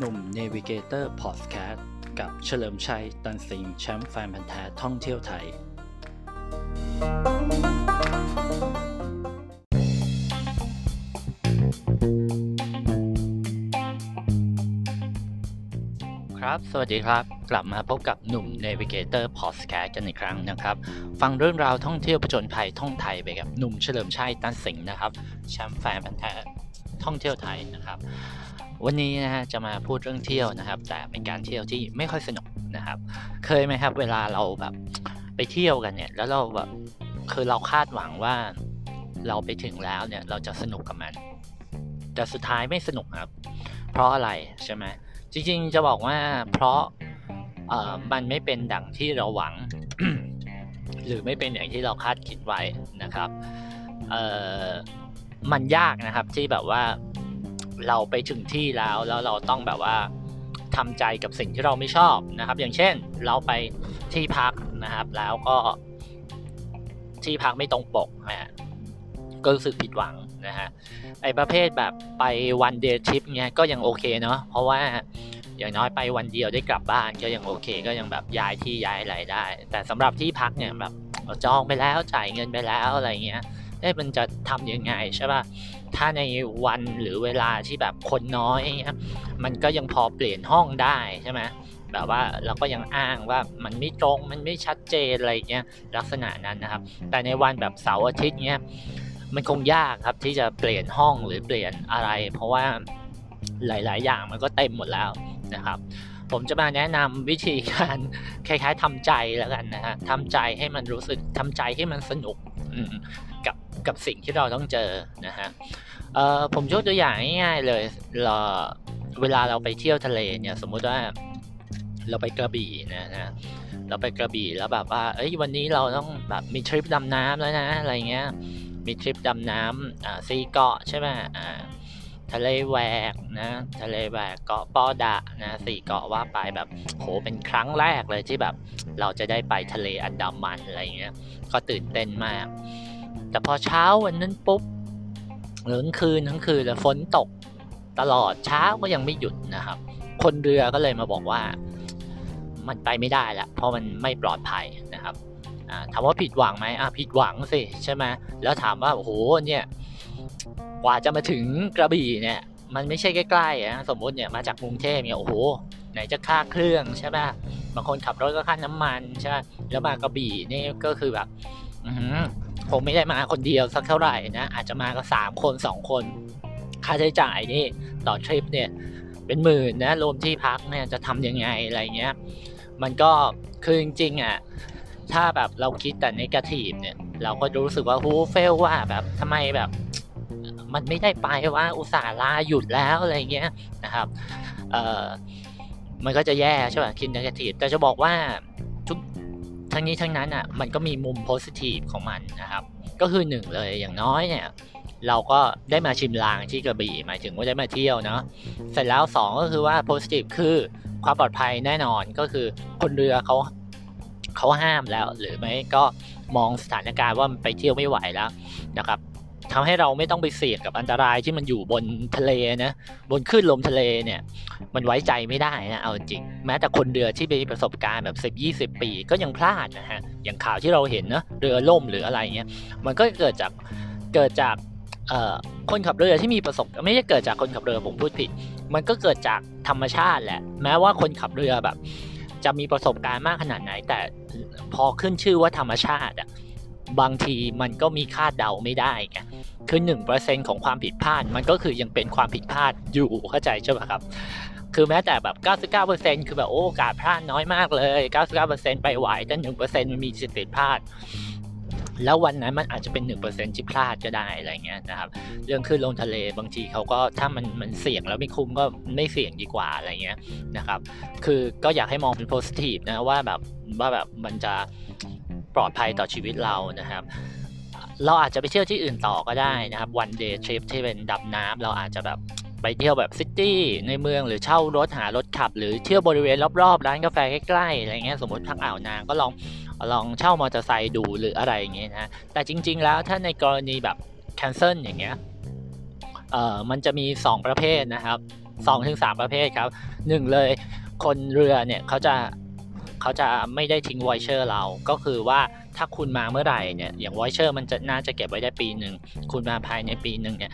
หนุ่ม Navigator Podcast กับเฉลิมชัย ตันสิงแชมป์แฟนพันธ์แท้ท่องเที่ยวไทย ครับ สวัสดีครับ กลับมาพบกับหนุ่ม Navigator Podcast กันอีกครั้งนะครับ ฟังเรื่องราวท่องเที่ยวผจญภัยท่องไทยไปกับหนุ่มเฉลิมชัย ตันสิงนะครับ แชมป์แฟนพันธ์แท้ท่องเที่ยวไทยนะครับ วันนี้นะฮะจะมาพูดเรื่องเที่ยวนะครับ แต่เป็นการเที่ยวที่ไม่ค่อยสนุกนะครับ เคยไหมครับ เวลาเราแบบไปเที่ยวกันเนี่ย แล้วเราแบบคือเราคาดหวังว่าเราไปถึงแล้วเนี่ยเราจะสนุกกับมัน แต่สุดท้ายไม่สนุกครับ เพราะอะไรใช่ไหมจริงๆจะบอกว่าเพราะเอ่อมันไม่เป็นดังที่เราหวัง หรือไม่เป็นอย่างที่เราคาดคิดไว้นะครับเอ่อมันยากนะครับที่แบบว่า เราไปถึงที่แล้วแล้วเราต้องแบบว่าทำใจกับสิ่งที่เราไม่ชอบนะครับ อย่างเช่นเราไปที่พักนะครับ แล้วก็ที่พักไม่ตรงปกนะฮะก็รู้สึกผิดหวังนะฮะไอประเภทแบบไปวันเดย์ทริปเงี้ยก็ยังโอเคเนาะเพราะว่าอย่างน้อยไปวันเดียวได้กลับบ้านก็ยังโอเค ก็ยังแบบย้ายที่ย้ายอะไรได้ แต่สำหรับที่พักเนี่ยแบบจองไปแล้วจ่ายเงินไปแล้วอะไรเงี้ยเอ๊ะมันจะทำยังไงใช่ป่ะ ถ้าในวันหรือเวลาที่แบบคนน้อยเงี้ยมันก็ยังพอเปลี่ยนห้องได้ใช่ไหมแบบว่าเราก็ยังอ้างว่ามันไม่ตรงมันไม่ชัดเจนอะไรเงี้ยลักษณะนั้นนะครับ แต่ในวันแบบเสาร์อาทิตย์เงี้ยมันคงยากครับที่จะเปลี่ยนห้องหรือเปลี่ยนอะไร เพราะว่าหลาย ๆ อย่างมันก็เต็มหมดแล้วนะครับ ผมจะมาแนะนำวิธีการคล้าย ๆทำใจแล้วกันนะฮะทำใจให้มันรู้สึกทำใจให้มันสนุกกับ กับสิ่งที่เราต้องเจอนะฮะผมยกตัวอย่างง่ายๆเลยเราเวลาเราไปเที่ยวทะเลเนี่ยสมมุติว่าเราไปกระบี่นะฮะเราไปกระบี่แล้วแบบว่าเอ้ยวันนี้เราต้องแบบมีทริปดำน้ำแล้วนะอะไรเงี้ยมีทริปดำน้ำอ่าซีเกาะใช่ไหมอ่าทะเลแหวกนะทะเลแหวกเกาะปอดะนะสี่เกาะว่าไปแบบโหเป็นครั้งแรกเลยที่แบบเราจะได้ไปทะเลอันดามันอะไรเงี้ยก็ตื่นเต้นมาก แต่พอเช้าวันนั้นปุ๊บหรือคืนทั้งคืนแล้วฝนตกตลอดเช้าก็ยังไม่หยุดนะครับ คนเรือก็เลยมาบอกว่า มันไปไม่ได้ละเพราะมันไม่ปลอดภัยนะครับถามว่าผิดหวังไหมอะผิดหวังสิใช่ไหมแล้วถามว่าโอ้โหเนี่ยกว่าจะมาถึงกระบี่เนี่ย มันไม่ใช่ใกล้ๆนะสมมติเนี่ยมาจากกรุงเทพเนี่ยโอ้โห ไหนจะค่าเครื่องใช่ไหมบางคนขับรถก็ค่าน้ำมันใช่ไหมแล้วมากระบี่นี่ก็คือแบบ คงไม่ได้มาคนเดียวสักเท่าไหร่นะอาจจะมาก็สามคนสองคน ค่าใช้จ่ายนี่ต่อทริปเนี่ยเป็นหมื่นนะรวมที่พักเนี่ยจะทำยังไงอะไรเงี้ยมันก็คือจริงๆอะถ้าแบบเราคิดแต่ในกระถีบเนี่ย เราก็รู้สึกว่าฮูเฟลว่าแบบทำไมแบบ มันไม่ได้ไปว่าอุตส่าห์ลาหยุดแล้วอะไรเงี้ยนะครับเอ่อมันก็จะแย่ใช่ไหมคิดในกระถีบแต่จะบอกว่า ทั้งนี้ทั้งนั้นอะมันก็มีมุมโพสิทีฟของมันนะครับ ก็คือหนึ่งเลยอย่างน้อยเนี่ยเราก็ได้มาชิมลางที่กระบี่หมายถึงว่าได้มาเที่ยวเนาะเสร็จแล้ว 2 ก็คือว่าโพสิทีฟคือความปลอดภัยแน่นอนก็คือคนเรือเขาเขาห้ามแล้ว หรือไม่ก็มองสถานการณ์ว่ามันไปเที่ยวไม่ไหวแล้วนะครับ ทำให้เราไม่ต้องไปเสี่ยงกับอันตรายที่มันอยู่บนทะเลนะบนคลื่นลมทะเลเนี่ย มันไว้ใจไม่ได้นะเอาจริง แม้แต่คนเรือที่มีประสบการณ์แบบ 10 20 ปีก็ยังพลาดนะฮะอย่างข่าวที่เราเห็นนะเรือล่มหรืออะไรเงี้ยมันก็เกิดจากเกิดจากคนขับเรือที่มีประสบไม่ใช่เกิดจากคนขับเรือผมพูดผิด มันก็เกิดจากธรรมชาติแหละ แม้ว่าคนขับเรือแบบ จะมีประสบการณ์มากขนาดไหน แต่พอขึ้นชื่อว่าธรรมชาติอะ บางทีมันก็มีคาดเดาไม่ได้ไงคือหนึ่งเปอร์เซ็นของความผิดพลาดมันก็คือยังเป็นความผิดพลาดอยู่เข้าใจใช่ไหมครับ คือแม้แต่แบบ 99%คือแบบโอ้กาสพลาดน้อยมากเลย 99%ไปไหวแต่1%มันมีสิทธิ์พลาดแล้ววันนั้นมันอาจจะเป็น 1%ที่พลาดก็ได้อะไรเงี้ยนะครับ เรื่องขึ้นลงทะเลบางทีเขาก็ถ้ามันมันเสี่ยงแล้วไม่คุ้มก็ไม่เสี่ยงดีกว่าอะไรเงี้ยนะครับ คือก็อยากให้มองเป็นโพสิทีฟนะว่าแบบว่าแบบมันจะ ปลอดภัยต่อชีวิตเรานะครับ เราอาจจะไปเที่ยวที่อื่นต่อก็ได้นะครับวันเดย์ทริปที่เป็นดำน้ำเราอาจจะแบบไปเที่ยวแบบซิตี้ในเมืองหรือเช่ารถหารถขับ หรือเที่ยวบริเวณรอบๆ ร้านกาแฟใกล้ๆอะไรเงี้ยสมมติทางอ่าวนางก็ลองลองเช่ามอเตอร์ไซค์ดูหรืออะไรอย่างเงี้ยนะแต่จริง ๆ แล้วถ้าในกรณีแบบ cancel อย่างเงี้ยเอ่อมันจะมี 2 ประเภทนะครับสองถึงสามประเภทครับหนึ่งเลยคนเรือเนี่ยเขาจะ เขาจะไม่ได้ทิ้ง voucher เรา ก็คือว่าถ้าคุณมาเมื่อไหร่เนี่ย อย่าง voucher มันจะน่าจะเก็บไว้ได้ปีหนึ่ง คุณมาภายในปีหนึ่งเนี่ย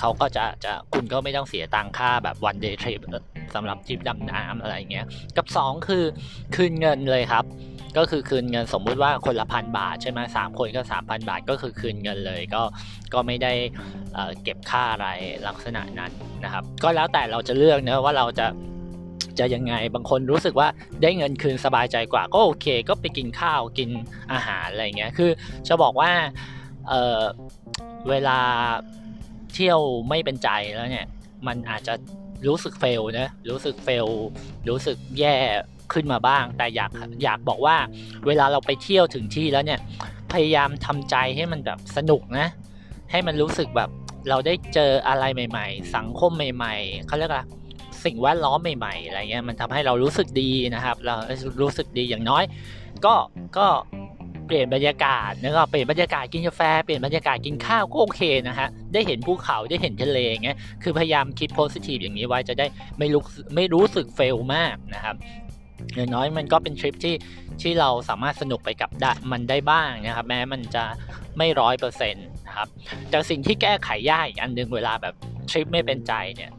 เขาก็จะจะคุณก็ไม่ต้องเสียตังค่าแบบ one day tripสำหรับทริปดำน้ำอะไรเงี้ย กับ 2 คือคืนเงินเลยครับ ก็คือคืนเงินสมมุติว่าคนละพันบาทใช่ไหมสามคนก็สามพันบาทก็คือคืนเงินเลยก็ก็ไม่ได้เก็บค่าอะไรลักษณะนั้นนะครับ ก็แล้วแต่เราจะเลือกนะว่าเราจะ จะยังไงบางคนรู้สึกว่าได้เงินคืนสบายใจกว่า ก็โอเค ก็ไปกินข้าวกินอาหารอะไรเงี้ยคือจะบอกว่าเเวลาเที่ยวไม่เป็นใจแล้วเนี่ย มันอาจจะรู้สึกเฟลนะรู้สึกเฟลรู้สึกแย่ขึ้นมาบ้าง แต่อยากอยากบอกว่า เวลาเราไปเที่ยวถึงที่แล้วเนี่ย พยายามทำใจให้มันแบบสนุกนะ ให้มันรู้สึกแบบเราได้เจออะไรใหม่ ๆ สังคมใหม่ ๆเขาเรียกว่า สิ่งแวดล้อมใหม่ๆอะไรเงี้ยมันทำให้เรารู้สึกดีนะครับ เรารู้สึกดีอย่างน้อย ก็ก็เปลี่ยนบรรยากาศนะครับเปลี่ยนบรรยากาศกินกาแฟเปลี่ยนบรรยากาศกินข้าวก็โอเคนะฮะได้เห็นภูเขาได้เห็นทะเลเงี้ยคือพยายามคิดโพสิทีฟอย่างนี้ไว้จะได้ไม่รู้ไม่รู้สึกเฟลมากนะครับอย่างน้อยมันก็เป็นทริปที่ที่เราสามารถสนุกไปกับมันได้บ้างนะครับ แม้มันจะไม่ร้อยเปอร์เซ็นต์ครับแต่สิ่งที่แก้ไขยากอีกอันหนึ่งเวลาแบบทริปไม่เป็นใจเนี่ย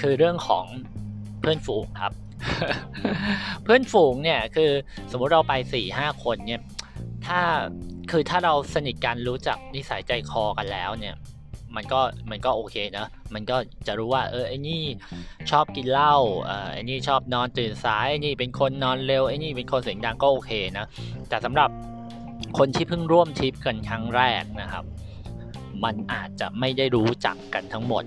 คือเรื่องของเพื่อนฝูงครับ เพื่อนฝูงเนี่ยคือสมมุติเราไปสี่ห้าคนเนี่ยถ้าคือถ้าเราสนิทกันรู้จักนิสัยใจคอกันแล้วเนี่ย มันก็มันก็โอเคนะมันก็จะรู้ว่า เออไอ้นี่ชอบกินเหล้าเออไอ้นี่ชอบนอนตื่นสายไอ้นี่เป็นคนนอนเร็วไอ้นี่เป็นคนเสียงดังก็โอเคนะแต่สำหรับคนที่เพิ่งร่วมทริปกันครั้งแรกนะครับ มันอาจจะไม่ได้รู้จักกันทั้งหมด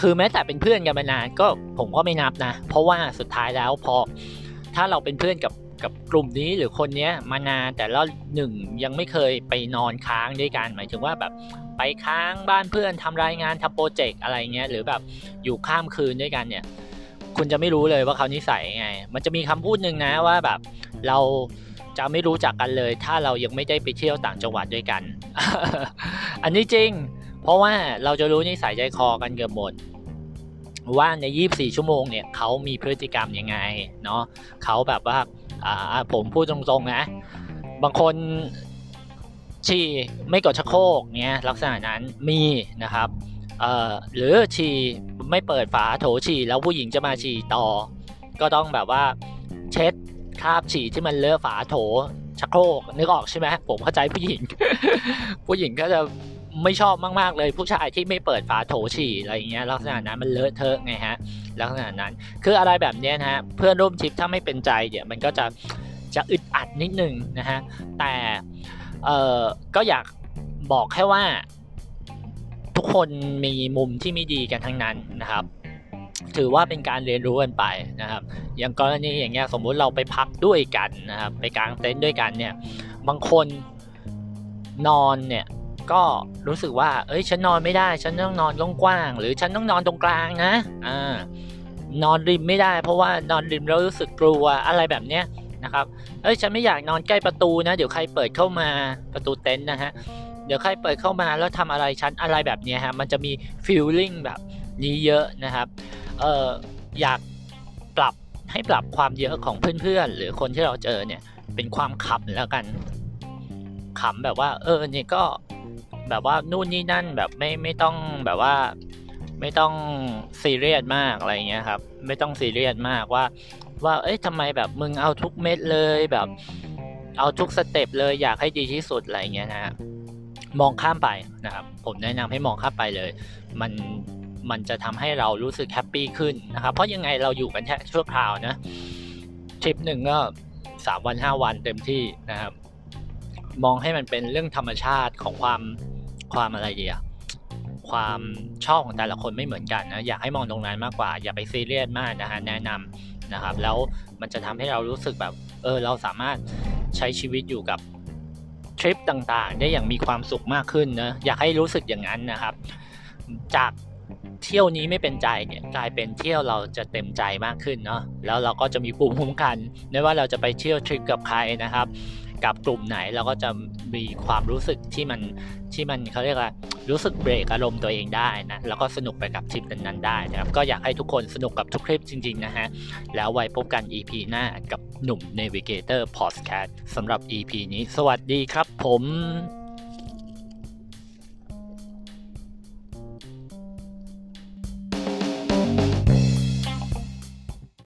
คือแม้แต่เป็นเพื่อนกันมานานก็ผมก็ไม่นับนะ เพราะว่าสุดท้ายแล้วพอ ถ้าเราเป็นเพื่อนกับกับกลุ่มนี้หรือคนนี้มานานแต่ละหนึ่งยังไม่เคยไปนอนค้างด้วยกันหมายถึงว่าแบบไปค้างบ้านเพื่อนทำรายงานทำโปรเจกต์อะไรเงี้ยหรือแบบอยู่ข้ามคืนด้วยกันเนี่ย คุณจะไม่รู้เลยว่าเขานิสัยไง มันจะมีคำพูดหนึ่งนะว่าแบบเราจะไม่รู้จักกันเลย ถ้าเรายังไม่ได้ไปเที่ยวต่างจังหวัดด้วยกัน อันนี้จริง เพราะว่าเราจะรู้นิสัยใจคอกันเกือบหมด ว่าใน 24 ชั่วโมงเนี่ยเขามีพฤติกรรมยังไงเนาะเขาแบบว่าผมพูดตรงๆนะ บางคนฉี่ไม่กดชักโครกเนี่ยลักษณะนั้นมีนะครับหรือฉี่ไม่เปิดฝาโถฉี่แล้วผู้หญิงจะมาฉี่ต่อ ก็ต้องแบบว่าเช็ดคราบฉี่ที่มันเลอะฝาโถชักโครกนึกออกใช่ไหมผมเข้าใจผู้หญิง ผู้หญิงก็จะ ไม่ชอบมากๆเลย ผู้ชายที่ไม่เปิดฝาโถฉี่อะไรเงี้ยลักษณะนั้นมันเลอะเทอะไงฮะลักษณะนั้นคืออะไรแบบนี้นะฮะเพื่อนร่วมทริปถ้าไม่เป็นใจเนี่ยมันก็จะจะอึดอัดนิดนึงนะฮะแต่เออก็อยากบอกแค่ว่า ทุกคนมีมุมที่ไม่ดีกันทั้งนั้นนะครับ ถือว่าเป็นการเรียนรู้กันไปนะครับ อย่างกรณีอย่างเงี้ยสมมุติเราไปพักด้วยกันนะครับไปกางเต็นท์ด้วยกันเนี่ยบางคนนอนเนี่ย ก็รู้สึกว่า เอ้ย ฉันนอนไม่ได้ ฉันต้องนอนตรงกว้างหรือฉันต้องนอนตรงกลางนะ อ่า นอนริมไม่ได้ เพราะว่านอนริมแล้วรู้สึกกลัวอะไรแบบเนี้ยนะครับ เอ้ย ฉันไม่อยากนอนใกล้ประตูนะ เดี๋ยวใครเปิดเข้ามาประตูเต็นท์นะฮะ เดี๋ยวใครเปิดเข้ามาแล้วทำอะไรฉันอะไรแบบนี้ฮะ มันจะมีฟีลลิ่งแบบนี้เยอะนะครับ เอออยากปรับให้ปรับความเยอะของเพื่อนๆ หรือคนที่เราเจอเนี่ยเป็นความขำแล้วกันขำแบบว่า เออเนี่ยก็ แบบว่านู่นนี่นั่นแบบไม่ไม่ต้องแบบว่าไม่ต้องซีเรียสมากอะไรเงี้ยครับ ไม่ต้องซีเรียสมากว่า ว่าเอ้ยทำไมแบบมึงเอาทุกเม็ดเลยแบบ เอาทุก step เลยอยากให้ดีที่สุดอะไรเงี้ยนะฮะมองข้ามไปนะครับ ผมแนะนำให้มองข้ามไปเลย มันมันจะทำให้เรารู้สึกแฮปปี้ขึ้นนะครับ เพราะยังไงเราอยู่กันแค่ชั่วคราวนะทริปหนึ่งก็สามวันห้าวันเต็มที่นะครับ มองให้มันเป็นเรื่องธรรมชาติของความ ความอะไรดีอะความชอบของแต่ละคนไม่เหมือนกันนะอยากให้มองตรงนั้นมากกว่า อย่าไปซีเรียสมากนะฮะแนะนำนะครับ แล้วมันจะทำให้เรารู้สึกแบบเออเราสามารถใช้ชีวิตอยู่กับทริปต่างๆ ได้อย่างมีความสุขมากขึ้นนะอยากให้รู้สึกอย่างนั้นนะครับ จากเที่ยวนี้ไม่เป็นใจเนี่ยกลายเป็นเที่ยวเราจะเต็มใจมากขึ้นเนาะแล้วเราก็จะมีภูมิคุ้มกันไม่ว่าเราจะไปเที่ยวทริปกับใครนะครับ กับกลุ่มไหนเราก็จะมีความรู้สึกที่มันที่มันเขาเรียกว่ารู้สึกเบรกอารมณ์ตัวเองได้นะแล้วก็สนุกไปกับทริปนั้นๆได้นะครับก็อยากให้ทุกคนสนุกกับทุกคลิปจริง ๆ นะฮะ แล้วไว้พบกัน EP หน้ากับหนุ่ม Navigator Podcast สำหรับ EP นี้ สวัสดีครับผม